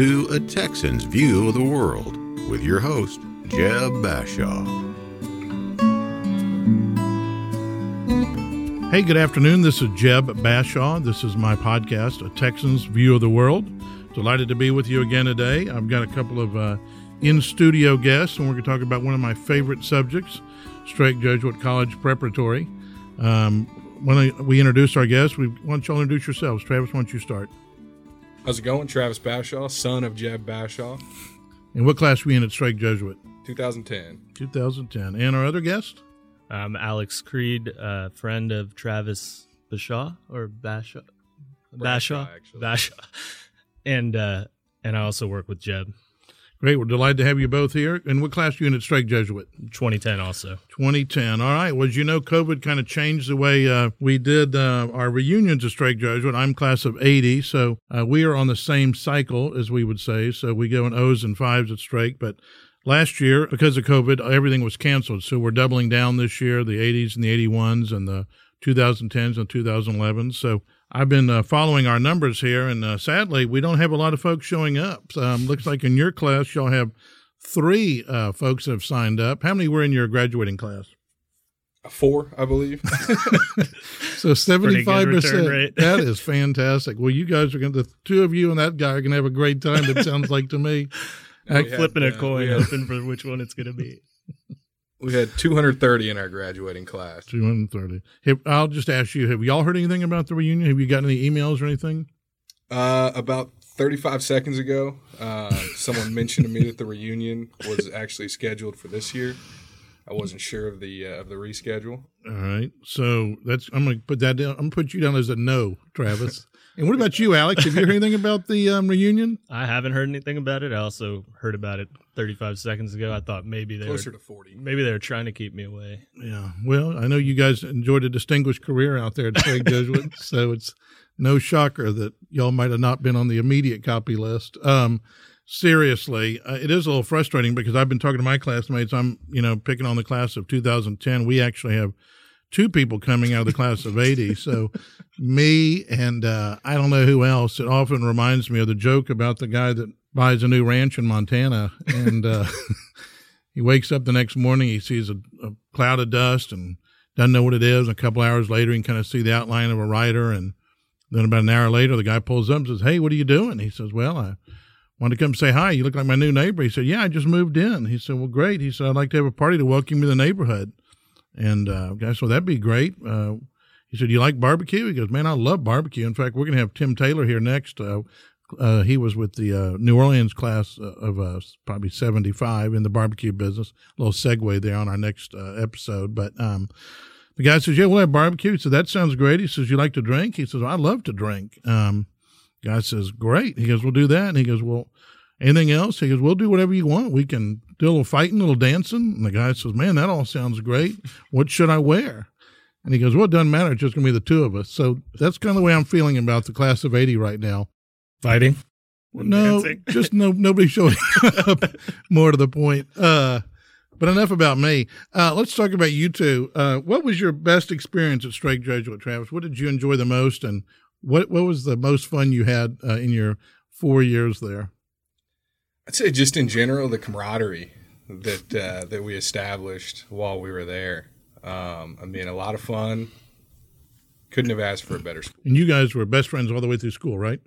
to A Texan's View of the World with your host, Jeb Bashaw. Hey, good afternoon. This is Jeb Bashaw. This is my podcast, A Texan's View of the World. Delighted to be with you again today. I've got a couple of uh, in studio guests, and we're going to talk about one of my favorite subjects, Strake Jesuit College Preparatory. Um, when we introduce our guests, we want y'all introduce yourselves. Travis, why don't you start? How's it going? Travis Bashaw, son of Jeb Bashaw. And what class were you in at Strake Jesuit? 2010. 2010. And our other guest? I'm Alex Creed, uh, friend of Travis Bashaw or Bashaw. Bashaw, actually. Bashaw. And uh, and I also work with Jeb. Great. We're delighted to have you both here. And what class are you in at Strake Jesuit? 2010 also. 2010. All right. Well, as you know, COVID kind of changed the way uh, we did uh, our reunions at Strake Jesuit. I'm class of 80, so uh, we are on the same cycle, as we would say. So we go in O's and fives at Strake. But last year, because of COVID, everything was canceled. So we're doubling down this year the 80s and the 81s and the 2010s and 2011s. So I've been uh, following our numbers here, and uh, sadly, we don't have a lot of folks showing up. Um, looks like in your class, y'all have three uh, folks have signed up. How many were in your graduating class? Four, I believe. so seventy-five percent. That is fantastic. Well, you guys are going to the two of you and that guy are going to have a great time. It sounds like to me. We had, Flipping a uh, coin, we had- hoping for which one it's going to be. We had 230 in our graduating class. Two hundred thirty. Have, I'll just ask you: Have y'all heard anything about the reunion? Have you gotten any emails or anything? Uh, about 35 seconds ago, uh, someone mentioned to me that the reunion was actually scheduled for this year. I wasn't sure of the uh, of the reschedule. All right. So that's I'm going to put that down. I'm going to put you down as a no, Travis. And what about you, Alex? Have you heard anything about the um, reunion? I haven't heard anything about it. I also heard about it 35 seconds ago. I thought maybe they Closer were to 40. maybe they were trying to keep me away. Yeah. Well, I know you guys enjoyed a distinguished career out there at Craig Jesuit, so it's no shocker that y'all might have not been on the immediate copy list. Um, seriously, uh, it is a little frustrating because I've been talking to my classmates. I'm, you know, picking on the class of 2010. We actually have two people coming out of the class of 80. So me and uh, I don't know who else. It often reminds me of the joke about the guy that buys a new ranch in Montana and uh, he wakes up the next morning, he sees a, a cloud of dust and doesn't know what it is. A couple hours later, he can kind of see the outline of a rider. And then about an hour later, the guy pulls up and says, Hey, what are you doing? He says, Well, I wanted to come say hi. You look like my new neighbor. He said, Yeah, I just moved in. He said, Well, great. He said, I'd like to have a party to welcome you to the neighborhood. And uh, guy said, well, that'd be great. Uh, he said, You like barbecue? He goes, Man, I love barbecue. In fact, we're going to have Tim Taylor here next. Uh, uh, he was with the uh, New Orleans class uh, of probably 75 in the barbecue business. A little segue there on our next uh, episode. But um, the guy says, Yeah, we'll have barbecue. He said, That sounds great. He says, You like to drink? He says, I love to drink. Um, guy says, Great. He goes, We'll do that. And he goes, Well, anything else? He goes, We'll do whatever you want. We can do a little fighting, a little dancing. And the guy says, Man, that all sounds great. What should I wear? And he goes, Well, it doesn't matter. It's just going to be the two of us. So that's kind of the way I'm feeling about the class of 80 right now. Fighting? No, just no, nobody showing up. More to the point. Uh, but enough about me. Uh, let's talk about you two. Uh, what was your best experience at Strake Jesuit, Travis? What did you enjoy the most, and what what was the most fun you had uh, in your four years there? I'd say just in general, the camaraderie that uh, that we established while we were there. Um, I mean, a lot of fun. Couldn't have asked for a better school. And you guys were best friends all the way through school, right?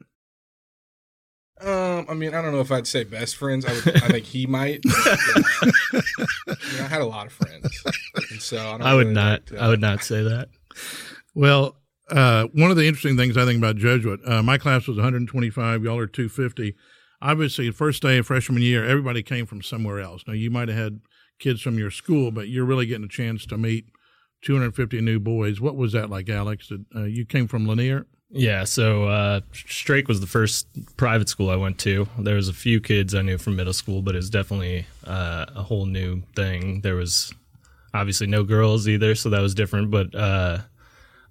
Um, I mean, I don't know if I'd say best friends. I, would, I think he might. I, mean, I had a lot of friends, and so I, don't I would really not. like to- I would not say that. Well, uh, one of the interesting things I think about Jesuit, uh, my class was 125. Y'all are 250. Obviously, first day of freshman year, everybody came from somewhere else. Now, you might have had kids from your school, but you're really getting a chance to meet 250 new boys. What was that like, Alex? Did, uh, you came from Lanier? Yeah, so uh, Strake was the first private school I went to. There was a few kids I knew from middle school, but it was definitely uh, a whole new thing. There was obviously no girls either, so that was different. But uh,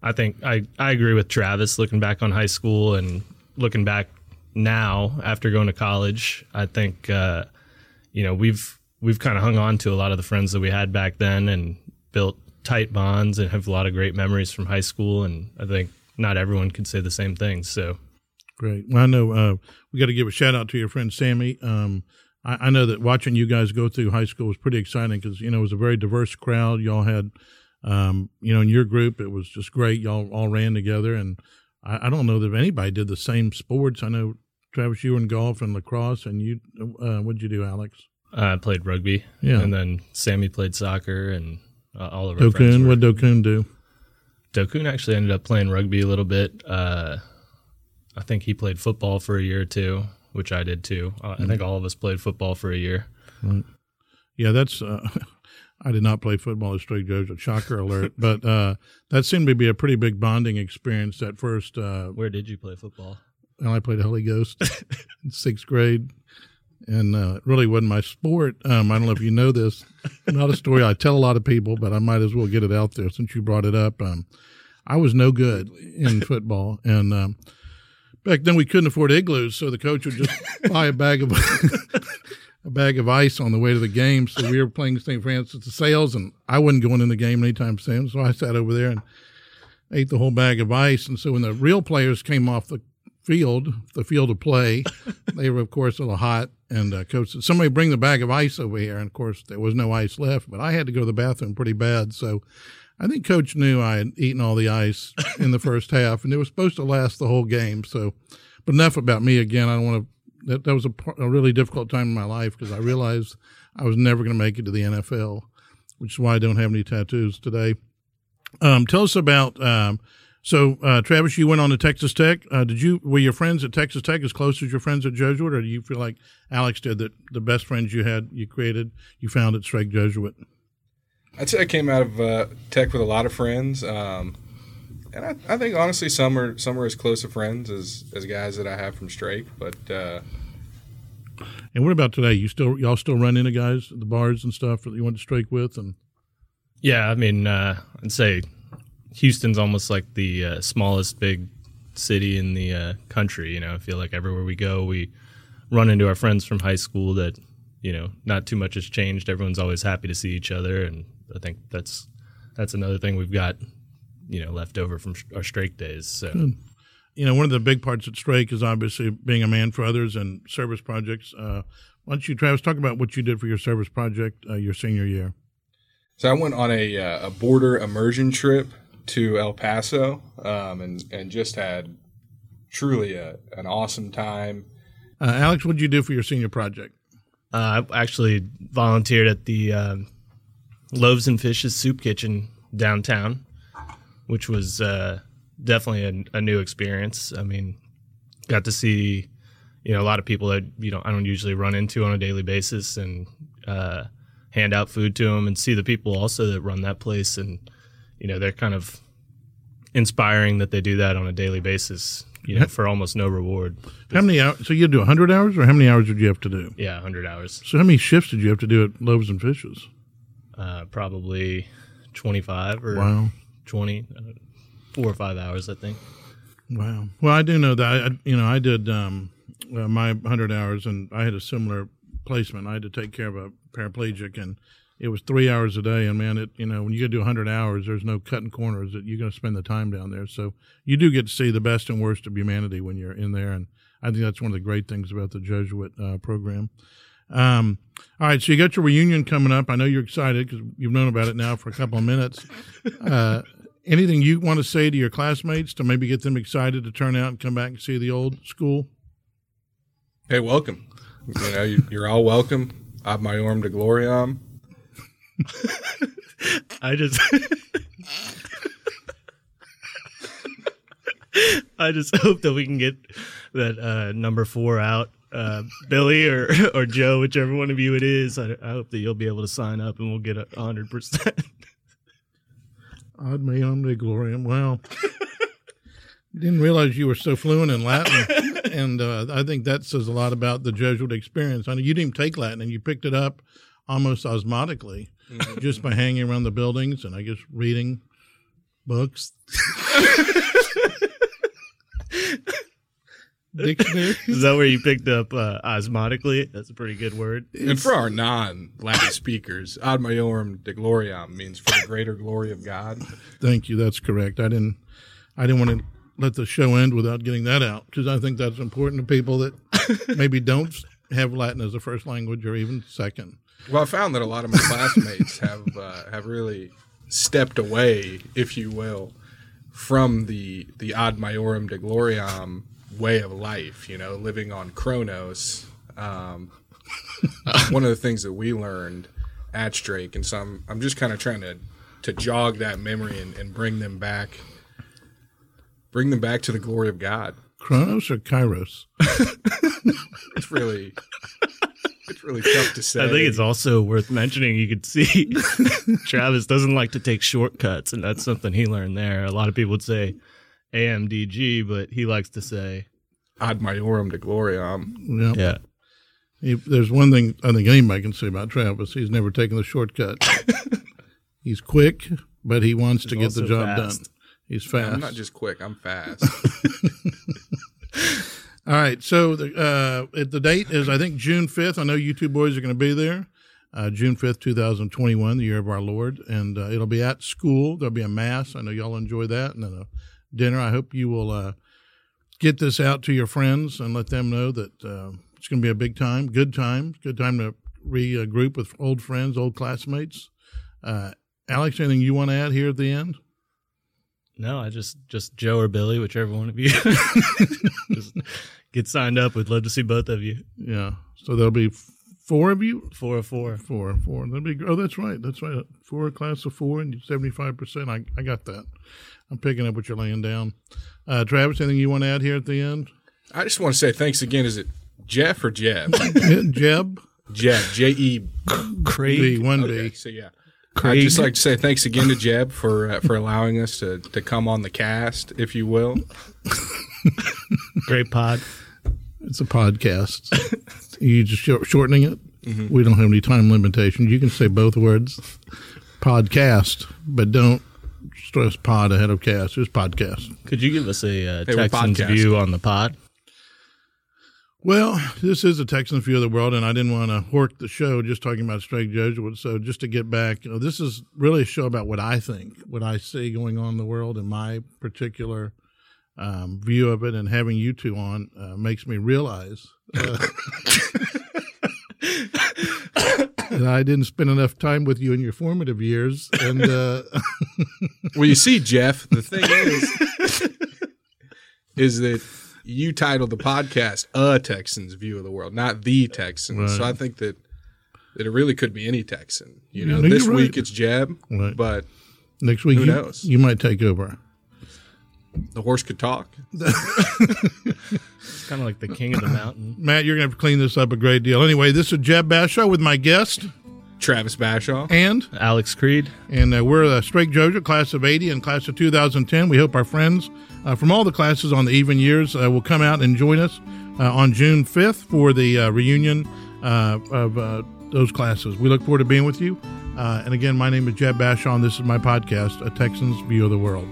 I think I, I agree with Travis. Looking back on high school and looking back now after going to college, I think uh, you know we've we've kind of hung on to a lot of the friends that we had back then and built tight bonds and have a lot of great memories from high school. And I think not everyone could say the same thing. So Great. Well, I know uh, we got to give a shout out to your friend Sammy. Um, I, I, know that watching you guys go through high school was pretty exciting because you know it was a very diverse crowd. Y'all had, um, you know, in your group it was just great. Y'all all ran together, and I, I don't know that anybody did the same sports. I know Travis, you were in golf and lacrosse, and you, uh, what did you do, Alex? I played rugby. Yeah, and then Sammy played soccer, and uh, all of our Dokun. What Dokun do? Dokun actually ended up playing rugby a little bit. Uh, I think he played football for a year or two, which I did too. Uh, mm-hmm. I think all of us played football for a year. Right. Yeah, that's. Uh, I did not play football at Strake Joseph. Shocker alert! but uh, that seemed to be a pretty big bonding experience. That first. Uh, Where did you play football? Well, I played Holy Ghost in sixth grade, and uh, it really wasn't my sport. Um, I don't know if you know this. Not a story I tell a lot of people, but I might as well get it out there since you brought it up. Um, I was no good in football, and um, back then we couldn't afford igloos, so the coach would just buy a bag of a bag of ice on the way to the game. So we were playing St. Francis de Sales, and I wasn't going in the game anytime soon. So I sat over there and ate the whole bag of ice. And so when the real players came off the field, the field of play. they were, of course, a little hot. And uh, coach said, "Somebody bring the bag of ice over here." And of course, there was no ice left. But I had to go to the bathroom pretty bad, so I think coach knew I had eaten all the ice in the first half, and it was supposed to last the whole game. So, but enough about me again. I don't want to. That, that was a, a really difficult time in my life because I realized I was never going to make it to the NFL, which is why I don't have any tattoos today. Um, tell us about um, so, uh, Travis, you went on to Texas Tech. Uh, did you were your friends at Texas Tech as close as your friends at Jesuit, or do you feel like Alex did that? The best friends you had, you created, you found at Strake Jesuit. I'd say I came out of uh, Tech with a lot of friends, um, and I, I, think honestly some are some are as close of friends as as guys that I have from Strake. But uh, and what about today? You still y'all still run into guys at the bars and stuff that you went to Strake with, and yeah, I mean, uh, I'd say Houston's almost like the uh, smallest big city in the uh, country. You know, I feel like everywhere we go, we run into our friends from high school that you know not too much has changed. Everyone's always happy to see each other, and I think that's that's another thing we've got you know left over from our Strake days. So. Good. You know, one of the big parts at Strake is obviously being a man for others and service projects. Uh, why don't you, Travis, talk about what you did for your service project uh, your senior year? So I went on a, uh, a border immersion trip to El Paso um, and and just had truly a, an awesome time. Uh, Alex, what did you do for your senior project? Uh, I actually volunteered at the um, Loaves and Fishes Soup Kitchen downtown, which was uh, definitely a, a, new experience. I mean, got to see you know a lot of people that you know I don't usually run into on a daily basis and uh, hand out food to them and see the people also that run that place and you know they're kind of inspiring that they do that on a daily basis you know for almost no reward. How many hours so you do 100 hours or how many hours did you have to do? Yeah 100 hours. So how many shifts did you have to do at loaves and fishes? Uh, probably 25 or wow. 20 uh, four or five hours i think. Wow. Well i do know that I, you know i did um, uh, my 100 hours and i had a similar placement. I had to take care of a paraplegic and it was three hours a day, and man, it you know when you get to do 100 hours, there's no cutting corners. That you're going to spend the time down there, so you do get to see the best and worst of humanity when you're in there, and I think that's one of the great things about the Jesuit uh, program. Um, all right, so you got your reunion coming up. I know you're excited because you've known about it now for a couple of minutes. Uh, anything you want to say to your classmates to maybe get them excited to turn out and come back and see the old school? Hey, welcome. You know, you, are all welcome. Ad Maiorem Dei Gloriam. I just I just hope that we can get that uh, number four out. Uh, Billy or or Joe, whichever one of you it is, I, I hope that you'll be able to sign up and we'll get a hundred percent. Ad meam de gloriam. Well, didn't realize you were so fluent in Latin, and uh, I think that says a lot about the Jesuit experience. I know you didn't take Latin, and you picked it up almost osmotically mm-hmm. just by hanging around the buildings and I guess reading books. Dictionary. Is that where you picked up uh, osmotically? That's a pretty good word. And for our non-Latin speakers, ad maiorem Dei gloriam means for the greater glory of God. Thank you. That's correct. I didn't. I didn't want to let the show end without getting that out because I think that's important to people that maybe don't have Latin as a first language or even second. Well, I found that a lot of my classmates have uh, have really stepped away, if you will, from the the ad majorem Dei gloriam way of life. You know, living on Chronos. Um, one of the things that we learned at Strake, and so I'm, I'm just kind of trying to to jog that memory and, and bring them back, bring them back to the glory of God. Chronos or Kairos? It's really. It's really tough to say. I think it's also worth mentioning. You could see Travis doesn't like to take shortcuts, and that's something he learned there. A lot of people would say AMDG, but he likes to say, ad majorem Dei gloriam. Yeah. yeah. He, there's one thing I think anybody can say about Travis. He's never taken the shortcut. He's quick, but he wants to get the job fast. done. He's fast. I'm not just quick. I'm fast. All right. So the uh, the date is I think June fifth. I know you two boys are going to be there. Uh, June fifth, two thousand twenty one, the year of our Lord, and uh, it'll be at school. There'll be a mass. I know y'all enjoy that, and then a dinner. I hope you will uh, get this out to your friends and let them know that uh, it's going to be a big time, good time, good time to regroup with old friends, old classmates. Uh, Alex, anything you want to add here at the end? No, I just just Joe or Billy, whichever one of you. just get signed up. We'd love to see both of you. Yeah. So there'll be four of you. Four or four. Four, four. That'd be. Oh, that's right. That's right. Four a class of four and seventy five percent. I I got that. I'm picking up what you're laying down. Uh, Travis, anything you want to add here at the end? I just want to say thanks again. Is it Jeff or Jeb? Yeah, Jeb, Jeb. J E. Craig. B one Okay, B. so yeah. Craig. I'd just like to say thanks again to Jeb for uh, for allowing us to, to come on the cast, if you will. Great pod. It's a podcast. you just short, shortening it. We don't have any time limitations. You can say both words, podcast, but don't stress pod ahead of cast. Just podcast. Could you give us a uh, Hey, Texans view on the pod? Well, this is a Texans view of the world, and I didn't want to hork the show just talking about Strake Jesuits. So, just to get back, you know, this is really a show about what I think, what I see going on in the world, and my particular um, view of it. And having you two on uh, makes me realize uh, that I didn't spend enough time with you in your formative years. And uh, Well, you see, Jeff, the thing is, is that you titled the podcast "A Texans View of the World," not "The Texans." So I think that that it really could be any Texan. You know, No, this you're week it's Jeb, Right. but next week, Who you, knows? you might take over. the horse could talk. It's kind of like the king of the mountain. Matt, you're going to have to clean this up a great deal. Anyway, this is Jeb Bashaw with my guest Travis Bashaw. and Alex Creed. and uh, we're a Strake Jesuit class of 80 and class of 2010. We hope our friends uh, from all the classes on the even years uh, will come out and join us uh, on June 5th for the uh, reunion uh, of uh, those classes. We look forward to being with you. Uh, and again, my name is Jeb Bashaw, and this is my podcast, A Texans View of the World.